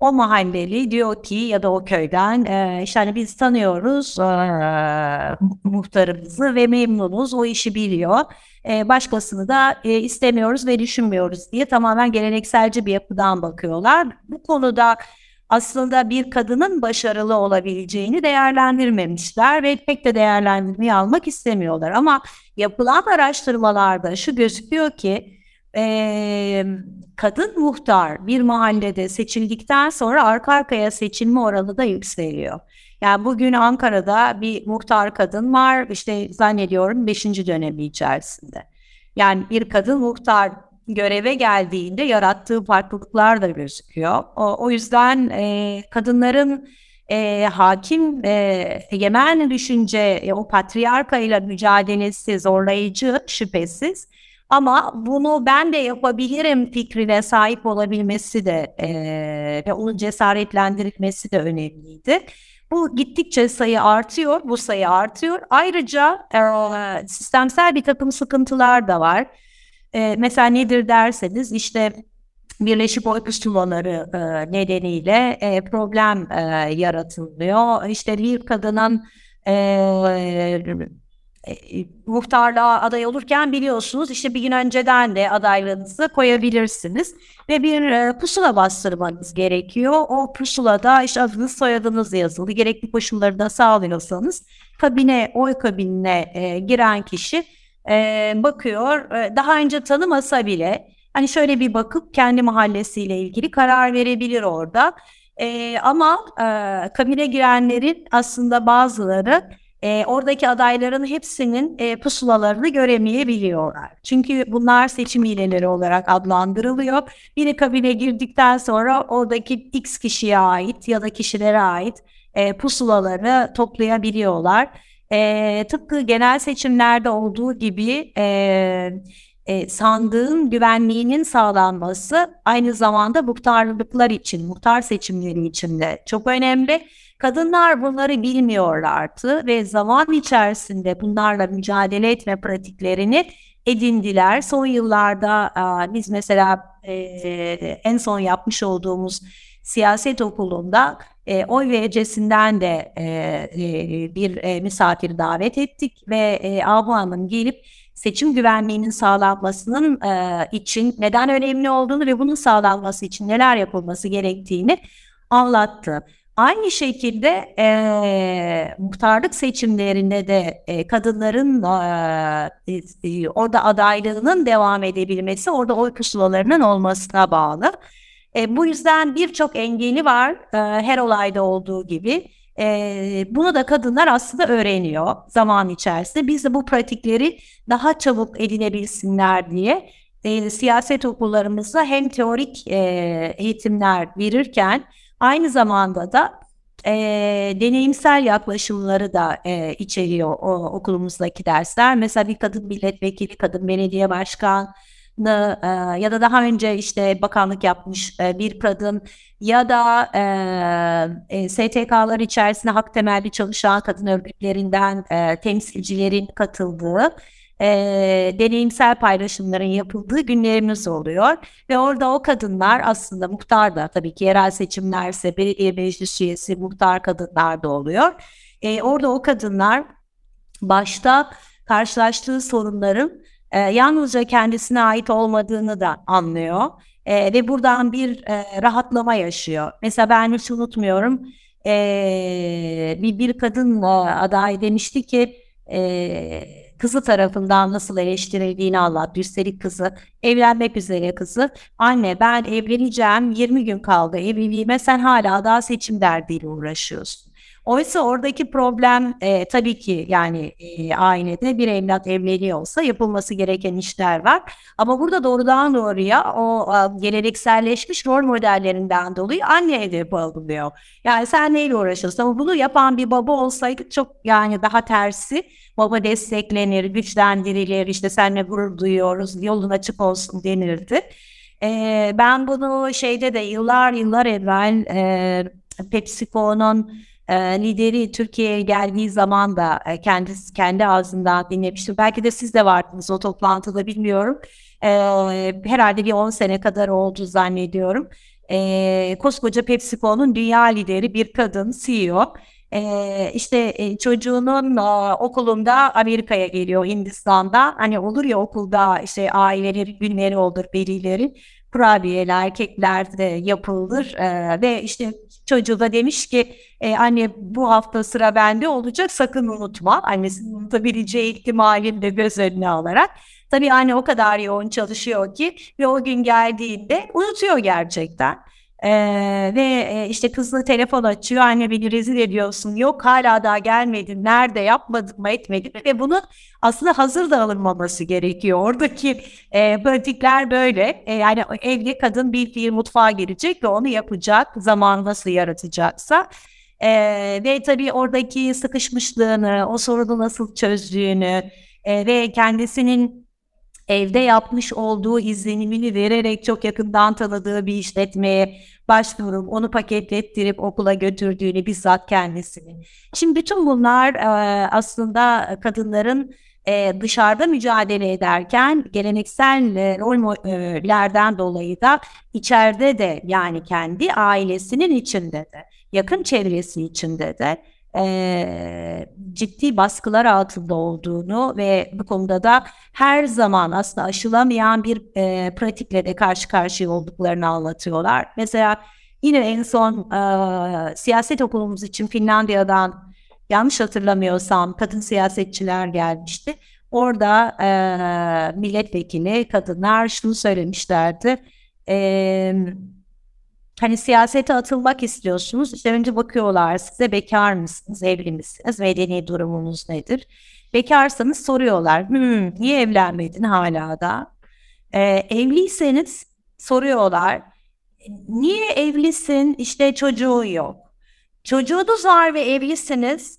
o mahalleli diyor ki ya da o köyden e, işte hani biz tanıyoruz e, muhtarımızı ve memnunuz o işi biliyor. E, başkasını da e, istemiyoruz ve düşünmüyoruz diye tamamen gelenekselci bir yapıdan bakıyorlar. Bu konuda aslında bir kadının başarılı olabileceğini değerlendirmemişler ve pek de değerlendirmeyi almak istemiyorlar. Ama yapılan araştırmalarda şu gözüküyor ki e, kadın muhtar bir mahallede seçildikten sonra arka arkaya seçilme oranı da yükseliyor. Yani bugün Ankara'da bir muhtar kadın var işte zannediyorum 5. dönemi içerisinde. Yani bir kadın muhtar göreve geldiğinde yarattığı farklılıklar da gözüküyor. O, o yüzden e, kadınların e, hakim e, egemen düşünce e, o patriarka ile mücadelesi zorlayıcı şüphesiz. Ama bunu ben de yapabilirim fikrine sahip olabilmesi de e, ve onun cesaretlendirilmesi de önemliydi. Bu gittikçe sayı artıyor, bu sayı artıyor. Ayrıca e, sistemsel bir takım sıkıntılar da var. E, mesela nedir derseniz işte Birleşik Oy Pusumaları e, nedeniyle e, problem e, yaratılıyor. İşte bir kadının e, muhtarlığa aday olurken biliyorsunuz işte bir gün önceden de adaylığınızı koyabilirsiniz ve bir e, pusula bastırmanız gerekiyor. O pusulada işte adınız soyadınız yazılı. Gerekli koşulları da sağlıyorsanız kabine, oy kabinine e, giren kişi e, bakıyor. E, daha önce tanımasa bile hani şöyle bir bakıp kendi mahallesiyle ilgili karar verebilir orada. E, ama e, kabine girenlerin aslında bazıları e, oradaki adayların hepsinin e, pusulalarını göremeyebiliyorlar. Çünkü bunlar seçim hileleri olarak adlandırılıyor. Biri kabine girdikten sonra oradaki X kişiye ait ya da kişilere ait e, pusulaları toplayabiliyorlar. E, tıpkı genel seçimlerde olduğu gibi e, e, sandığın güvenliğinin sağlanması aynı zamanda muhtarlıklar için, muhtar seçimleri için de çok önemli. Kadınlar bunları bilmiyorlardı ve zaman içerisinde bunlarla mücadele etme pratiklerini edindiler. Son yıllarda biz mesela en son yapmış olduğumuz siyaset okulunda oy vericisinden de bir misafir davet ettik ve e, Ahu Hanım gelip seçim güvenliğinin sağlanmasının için neden önemli olduğunu ve bunun sağlanması için neler yapılması gerektiğini anlattı. Aynı şekilde e, muhtarlık seçimlerinde de e, kadınların e, e, orada adaylığının devam edebilmesi, orada oy pusulalarının olmasına bağlı. E, bu yüzden birçok engeli var e, her olayda olduğu gibi. E, bunu da kadınlar aslında öğreniyor zaman içerisinde. Biz de bu pratikleri daha çabuk edinebilsinler diye e, siyaset okullarımızda hem teorik e, eğitimler verirken Aynı zamanda da e, deneyimsel yaklaşımları da e, içeriyor o, okulumuzdaki dersler. Mesela bir kadın milletvekili, kadın belediye başkanı e, ya da daha önce işte bakanlık yapmış e, bir kadın ya da e, e, STK'lar içerisinde hak temelli çalışan kadın örgütlerinden e, temsilcilerin katıldığı e, deneyimsel paylaşımların yapıldığı günlerimiz oluyor. Ve orada o kadınlar aslında muhtar da tabii ki yerel seçimlerse belediye meclis üyesi muhtar kadınlar da oluyor. E, orada o kadınlar başta karşılaştığı sorunların e, yalnızca kendisine ait olmadığını da anlıyor. E, ve buradan bir e, rahatlama yaşıyor. Mesela ben hiç unutmuyorum e, bir, bir kadın aday demişti ki e, kızı tarafından nasıl eleştirildiğini anlattı. Üstelik kızı evlenmek üzere kızı. Anne ben evleneceğim 20 gün kaldı evliliğime sen hala daha seçim derdiyle uğraşıyorsun. Oysa oradaki problem e, tabii ki yani e, ailede bir evlat evleniyorsa yapılması gereken işler var. Ama burada doğrudan doğruya o a, gelenekselleşmiş rol modellerinden dolayı anne hedefi alınıyor. Yani sen neyle uğraşıyorsun? Ama bunu yapan bir baba olsaydı çok yani daha tersi baba desteklenir, güçlendirilir, işte seninle gurur duyuyoruz, yolun açık olsun denirdi. E, ben bunu şeyde de yıllar yıllar evvel e, PepsiCo'nun e, lideri Türkiye'ye geldiği zaman da e, kendisi kendi ağzından dinlemiştim. Belki de siz de vardınız o toplantıda bilmiyorum. E, herhalde bir 10 sene kadar oldu zannediyorum. E, koskoca PepsiCo'nun dünya lideri bir kadın CEO e, işte e, çocuğunun e, okulunda Amerika'ya geliyor Hindistan'da. Hani olur ya okulda işte aileleri günleri olur velilerin kurabiyeler, kekler de yapılır e, ve işte çocuğu da demiş ki e, anne bu hafta sıra bende olacak sakın unutma. Annesinin unutabileceği ihtimalini de göz önüne alarak. Tabii anne o kadar yoğun çalışıyor ki ve o gün geldiğinde unutuyor gerçekten. Ee, ve işte kızla telefon açıyor anne beni rezil ediyorsun. Yok hala daha gelmedin nerede? Yapmadık mı? Etmedik. Ve bunun aslında hazır da alınmaması gerekiyor. Oradaki e, pratikler böyle. E, yani evli kadın bir fiil mutfağa girecek ve onu yapacak zaman nasıl yaratacaksa. E, ve tabii oradaki sıkışmışlığını o sorunu nasıl çözdüğünü e, ve kendisinin evde yapmış olduğu izlenimini vererek çok yakından tanıdığı bir işletmeye başvurup onu paketlettirip okula götürdüğünü bizzat kendisini. Şimdi bütün bunlar e, aslında kadınların e, dışarıda mücadele ederken geleneksel e, rollerden dolayı da içeride de yani kendi ailesinin içinde de yakın çevresi içinde de e, ciddi baskılar altında olduğunu ve bu konuda da her zaman aslında aşılamayan bir e, pratikle de karşı karşıya olduklarını anlatıyorlar. Mesela yine en son e, siyaset okulumuz için Finlandiya'dan yanlış hatırlamıyorsam kadın siyasetçiler gelmişti. Orada e, milletvekili kadınlar şunu söylemişlerdi. E, hani siyasete atılmak istiyorsunuz. İşte önce bakıyorlar size bekar mısınız, evli misiniz, medeni durumunuz nedir? Bekarsanız soruyorlar, hmm, niye evlenmedin hala da? Ee, evliyseniz soruyorlar, niye evlisin, işte çocuğu yok. Çocuğunuz var ve evlisiniz,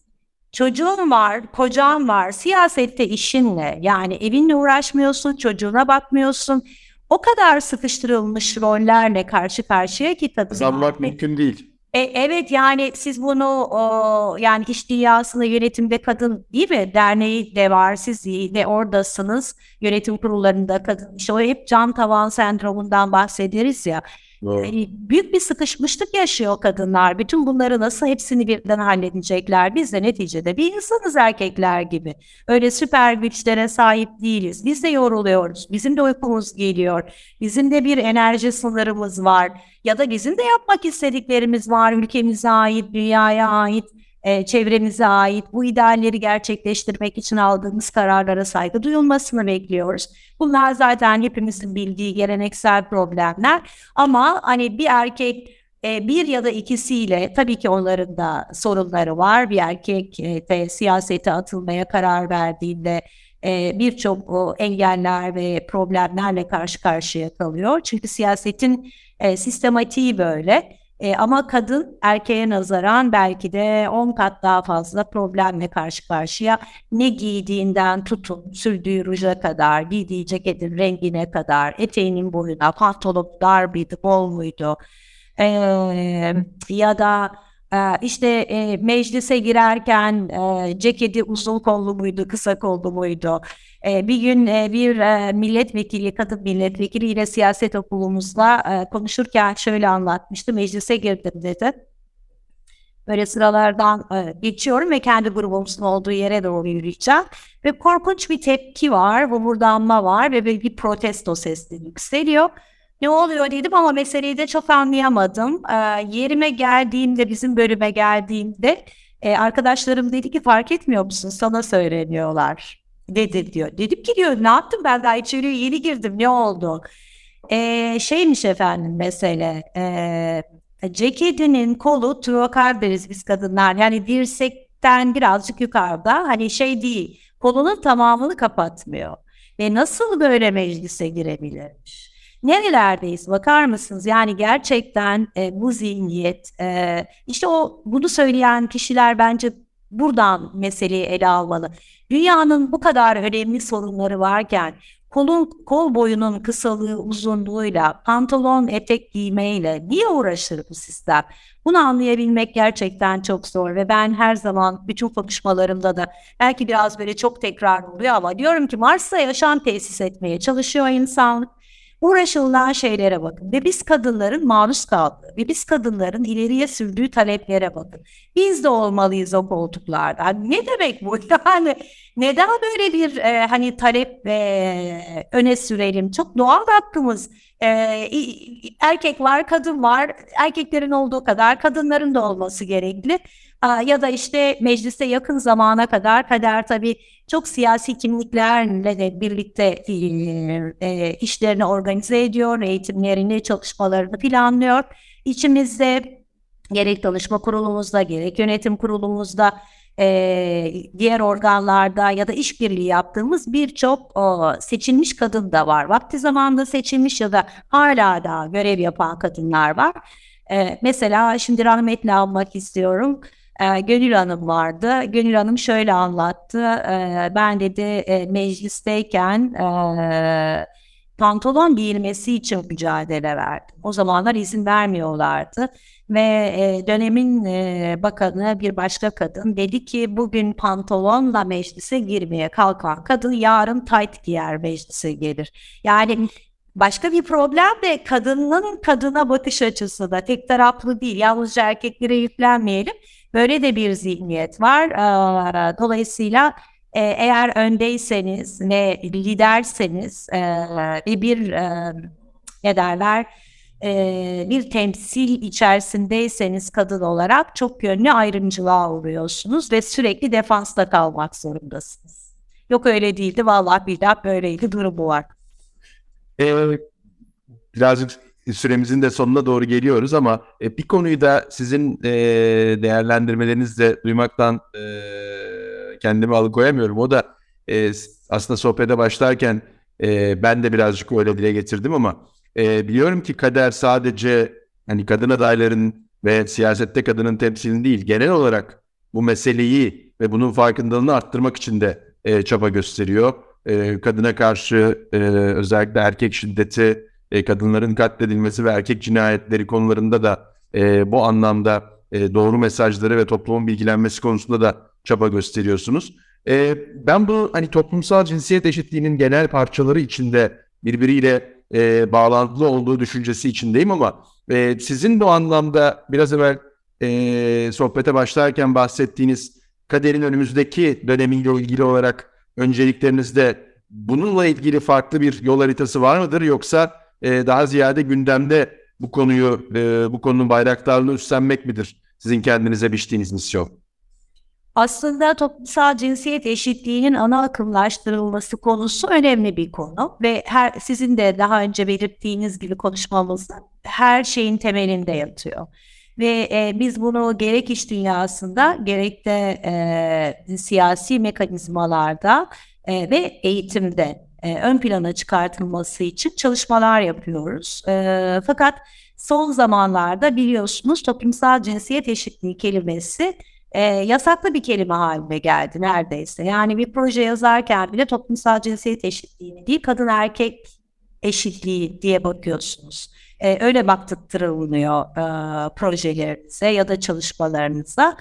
çocuğun var, kocan var, siyasette işinle yani evinle uğraşmıyorsun, çocuğuna bakmıyorsun. O kadar sıkıştırılmış rollerle karşı karşıya ki kadınlar. Kazanmak mümkün değil. E, evet yani siz bunu o, yani iş dünyasında yönetimde kadın değil mi? Derneği de var siz de oradasınız. Yönetim kurullarında kadın. İşte o hep can tavan sendromundan bahsederiz ya. Doğru. Yani büyük bir sıkışmışlık yaşıyor kadınlar. Bütün bunları nasıl hepsini birden halledecekler? Biz de neticede bir insanız erkekler gibi. Öyle süper güçlere sahip değiliz. Biz de yoruluyoruz. Bizim de uykumuz geliyor. Bizim de bir enerji sınırımız var. Ya da bizim de yapmak istediklerimiz var. Ülkemize ait, dünyaya ait e, çevremize ait bu idealleri gerçekleştirmek için aldığımız kararlara saygı duyulmasını bekliyoruz. Bunlar zaten hepimizin bildiği geleneksel problemler ama hani bir erkek e, bir ya da ikisiyle tabii ki onların da sorunları var. Bir erkek e, de siyasete atılmaya karar verdiğinde e, birçok engeller ve problemlerle karşı karşıya kalıyor. Çünkü siyasetin e, sistematiği böyle. E, ama kadın erkeğe nazaran belki de 10 kat daha fazla problemle karşı karşıya. Ne giydiğinden tutun, sürdüğü ruja kadar, giydiği ceketin rengine kadar, eteğinin boyuna, pantolon dar mıydı, bol muydu, e, ya da işte e, meclise girerken e, ceketi uzun kollu muydu, kısa kollu muydu, e, bir gün e, bir e, milletvekili, kadın milletvekiliyle siyaset okulumuzla e, konuşurken şöyle anlatmıştı. Meclise girdim dedi. Böyle sıralardan e, geçiyorum ve kendi grubumuzun olduğu yere doğru yürüyeceğim. Ve korkunç bir tepki var, vurdanma var ve bir protesto sesleri yükseliyor. Ne oluyor dedim ama meseleyi de çok anlayamadım. E, yerime geldiğimde, bizim bölüme geldiğimde e, arkadaşlarım dedi ki fark etmiyor musun? Sana söyleniyorlar dedi diyor. Dedim ki diyor ne yaptım ben daha içeriye yeni girdim ne oldu? Ee, şeymiş efendim mesele e, ceketinin kolu trokar deriz biz kadınlar yani dirsekten birazcık yukarıda hani şey değil kolunun tamamını kapatmıyor. Ve nasıl böyle meclise girebilirmiş? Nerelerdeyiz bakar mısınız? Yani gerçekten e, bu zihniyet e, işte o bunu söyleyen kişiler bence buradan meseleyi ele almalı. Dünyanın bu kadar önemli sorunları varken kolun kol boyunun kısalığı uzunluğuyla pantolon etek giymeyle niye uğraşır bu sistem? Bunu anlayabilmek gerçekten çok zor ve ben her zaman bütün konuşmalarımda da belki biraz böyle çok tekrar oluyor ama diyorum ki Mars'ta yaşam tesis etmeye çalışıyor insanlık uğraşılan şeylere bakın ve biz kadınların maruz kaldığı ve biz kadınların ileriye sürdüğü taleplere bakın. Biz de olmalıyız o koltuklarda. Ne demek bu? Yani neden böyle bir e, hani talep e, öne sürelim? Çok doğal hakkımız. E, erkek var, kadın var. Erkeklerin olduğu kadar kadınların da olması gerekli. Ya da işte meclise yakın zamana kadar kader tabii çok siyasi kimliklerle de birlikte e, işlerini organize ediyor, eğitimlerini, çalışmalarını planlıyor. İçimizde gerek danışma kurulumuzda, gerek yönetim kurulumuzda, diğer organlarda ya da işbirliği yaptığımız birçok seçilmiş kadın da var. Vakti zamanında seçilmiş ya da hala da görev yapan kadınlar var. E, mesela şimdi rahmetli almak istiyorum e, Gönül Hanım vardı. Gönül Hanım şöyle anlattı. E, ben dedi e, meclisteyken e, pantolon giyilmesi için mücadele verdim. O zamanlar izin vermiyorlardı ve e, dönemin e, bakanı bir başka kadın dedi ki bugün pantolonla meclise girmeye kalkan kadın yarın tight giyer meclise gelir. Yani Başka bir problem de kadının kadına bakış açısı da tek taraflı değil. Yalnızca erkeklere yüklenmeyelim. Böyle de bir zihniyet var. Dolayısıyla eğer öndeyseniz ve liderseniz bir e, ne derler bir temsil içerisindeyseniz kadın olarak çok yönlü ayrımcılığa uğruyorsunuz ve sürekli defansta kalmak zorundasınız. Yok öyle değildi vallahi billahi böyleydi durumu var. Ee, birazcık süremizin de sonuna doğru geliyoruz ama e, bir konuyu da sizin e, değerlendirmelerinizle duymaktan e, kendimi alıkoyamıyorum. O da e, aslında sohbete başlarken e, ben de birazcık öyle dile getirdim ama e, biliyorum ki kader sadece hani kadın adayların ve siyasette kadının temsilini değil genel olarak bu meseleyi ve bunun farkındalığını arttırmak için de e, çaba gösteriyor. E, kadına karşı e, özellikle erkek şiddeti, e, kadınların katledilmesi ve erkek cinayetleri konularında da e, bu anlamda e, doğru mesajları ve toplumun bilgilenmesi konusunda da çaba gösteriyorsunuz. E, ben bu hani toplumsal cinsiyet eşitliğinin genel parçaları içinde birbiriyle e, bağlantılı olduğu düşüncesi içindeyim ama e, sizin bu anlamda biraz evvel e, sohbete başlarken bahsettiğiniz kaderin önümüzdeki dönemiyle ilgili olarak önceliklerinizde bununla ilgili farklı bir yol haritası var mıdır yoksa e, daha ziyade gündemde bu konuyu e, bu konunun bayraktarlığını üstlenmek midir sizin kendinize biçtiğiniz misyon? Aslında toplumsal cinsiyet eşitliğinin ana akımlaştırılması konusu önemli bir konu ve her sizin de daha önce belirttiğiniz gibi konuşmamızda her şeyin temelinde yatıyor. Ve e, biz bunu gerek iş dünyasında gerek de e, siyasi mekanizmalarda e, ve eğitimde e, ön plana çıkartılması için çalışmalar yapıyoruz. E, fakat son zamanlarda biliyorsunuz toplumsal cinsiyet eşitliği kelimesi e, yasaklı bir kelime haline geldi neredeyse. Yani bir proje yazarken bile toplumsal cinsiyet eşitliği değil kadın erkek eşitliği diye bakıyorsunuz. E, öyle baktırılıyor e, projelerinize ya da çalışmalarınıza.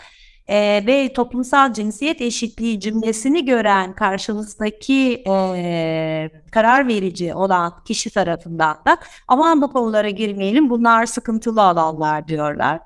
E, ve toplumsal cinsiyet eşitliği cümlesini gören karşınızdaki e, karar verici olan kişi tarafından da aman bu konulara girmeyelim bunlar sıkıntılı alanlar diyorlar.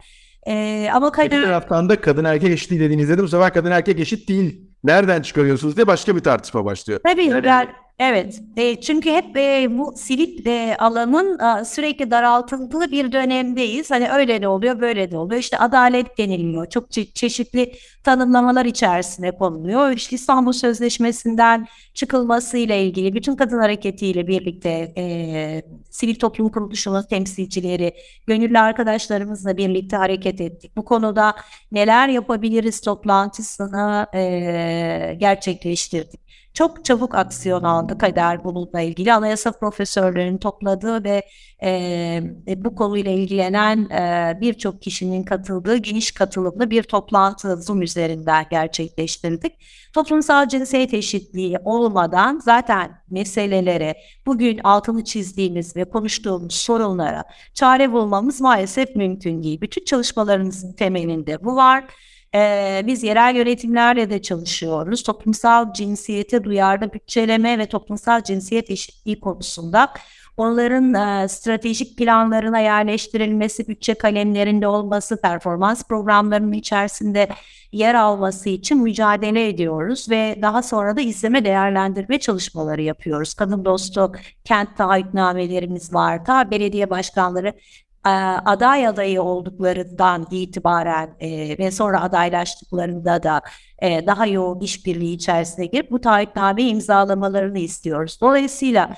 Ee, ama kadın... Bir taraftan da kadın erkek eşitliği dediğinizde de bu sefer kadın erkek eşit değil. Nereden çıkarıyorsunuz diye başka bir tartışma başlıyor. Tabii yani... ben Evet, e, çünkü hep e, bu sivil e, alanın e, sürekli daraltıldığı bir dönemdeyiz. Hani öyle de oluyor, böyle de oluyor. İşte adalet deniliyor. Çok çe- çeşitli tanımlamalar içerisine konuluyor. İşte İstanbul Sözleşmesi'nden çıkılmasıyla ilgili bütün kadın hareketiyle birlikte e, sivil toplum kuruluşunun temsilcileri, gönüllü arkadaşlarımızla birlikte hareket ettik. Bu konuda neler yapabiliriz toplantısını e, gerçekleştirdik çok çabuk aksiyon aldı kader bununla ilgili. Anayasa profesörlerinin topladığı ve e, bu konuyla ilgilenen e, birçok kişinin katıldığı geniş katılımlı bir toplantı Zoom üzerinden gerçekleştirdik. Toplumsal cinsiyet eşitliği olmadan zaten meselelere, bugün altını çizdiğimiz ve konuştuğumuz sorunlara çare bulmamız maalesef mümkün değil. Bütün çalışmalarımızın temelinde bu var. Ee, biz yerel yönetimlerle de çalışıyoruz. Toplumsal cinsiyete duyarlı bütçeleme ve toplumsal cinsiyet eşitliği konusunda onların e, stratejik planlarına yerleştirilmesi, bütçe kalemlerinde olması, performans programlarının içerisinde yer alması için mücadele ediyoruz ve daha sonra da izleme değerlendirme çalışmaları yapıyoruz. Kadın dostu kent taahhütnamelerimiz var. Ta belediye başkanları aday adayı olduklarından itibaren e, ve sonra adaylaştıklarında da e, daha yoğun işbirliği içerisine girip bu taahhütname imzalamalarını istiyoruz. Dolayısıyla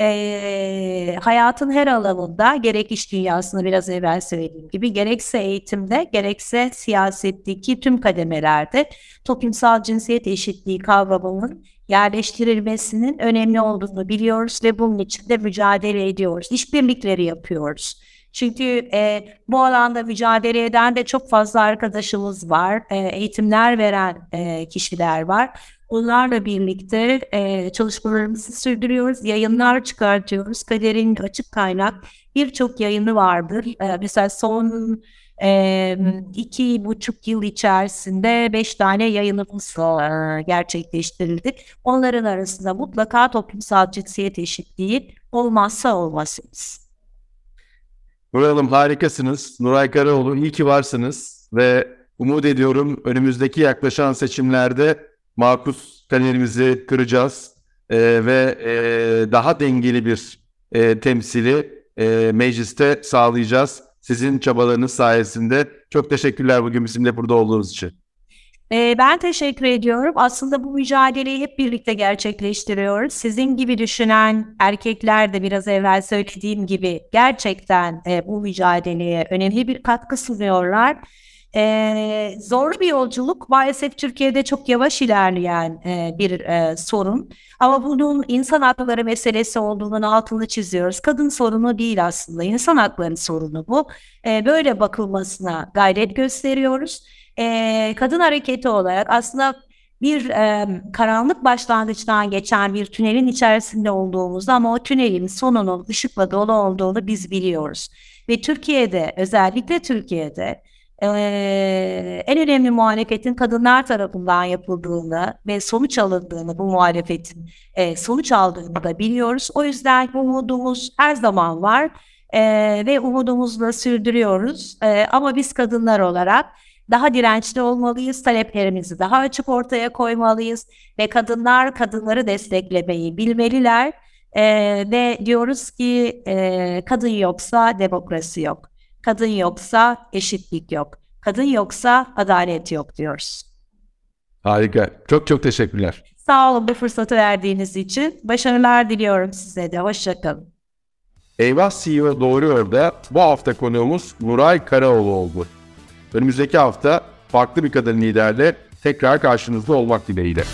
e, hayatın her alanında gerek iş dünyasında biraz evvel söylediğim gibi gerekse eğitimde gerekse siyasetteki tüm kademelerde toplumsal cinsiyet eşitliği kavramının yerleştirilmesinin önemli olduğunu biliyoruz ve bunun için de mücadele ediyoruz. İşbirlikleri yapıyoruz. Çünkü e, bu alanda mücadele eden de çok fazla arkadaşımız var. E, eğitimler veren e, kişiler var. Onlarla birlikte e, çalışmalarımızı sürdürüyoruz. Yayınlar çıkartıyoruz. Kader'in açık kaynak birçok yayını vardır. E, mesela son e, iki buçuk yıl içerisinde beş tane yayınımız e, gerçekleştirildi. Onların arasında mutlaka toplumsal cinsiyet eşitliği olmazsa olmazsınız. Nuray Hanım harikasınız. Nuray Karaoğlu iyi ki varsınız ve umut ediyorum önümüzdeki yaklaşan seçimlerde makus kalemimizi kıracağız e, ve e, daha dengeli bir e, temsili e, mecliste sağlayacağız. Sizin çabalarınız sayesinde çok teşekkürler bugün bizimle burada olduğunuz için. Ee, ben teşekkür ediyorum. Aslında bu mücadeleyi hep birlikte gerçekleştiriyoruz. Sizin gibi düşünen erkekler de biraz evvel söylediğim gibi gerçekten e, bu mücadeleye önemli bir katkı sunuyorlar. Ee, zor bir yolculuk maalesef Türkiye'de çok yavaş ilerleyen e, bir e, sorun. Ama bunun insan hakları meselesi olduğunun altını çiziyoruz. Kadın sorunu değil aslında insan hakları sorunu bu. E, böyle bakılmasına gayret gösteriyoruz. E, kadın hareketi olarak aslında bir e, karanlık başlangıçtan geçen bir tünelin içerisinde olduğumuzda ama o tünelin sonunun ışıkla dolu olduğunu biz biliyoruz. Ve Türkiye'de özellikle Türkiye'de e, en önemli muhalefetin kadınlar tarafından yapıldığını ve sonuç alındığını bu muhalefetin e, sonuç aldığını da biliyoruz. O yüzden umudumuz her zaman var e, ve umudumuzla sürdürüyoruz. E, ama biz kadınlar olarak daha dirençli olmalıyız, taleplerimizi daha açık ortaya koymalıyız ve kadınlar kadınları desteklemeyi bilmeliler. E, ve diyoruz ki e, kadın yoksa demokrasi yok, kadın yoksa eşitlik yok, kadın yoksa adalet yok diyoruz. Harika. Çok çok teşekkürler. Sağ olun bu fırsatı verdiğiniz için. Başarılar diliyorum size de. Hoşçakalın. Eyvah CEO Doğru Yolda bu hafta konuğumuz Nuray Karaoğlu oldu. Önümüzdeki hafta farklı bir kadın liderle tekrar karşınızda olmak dileğiyle.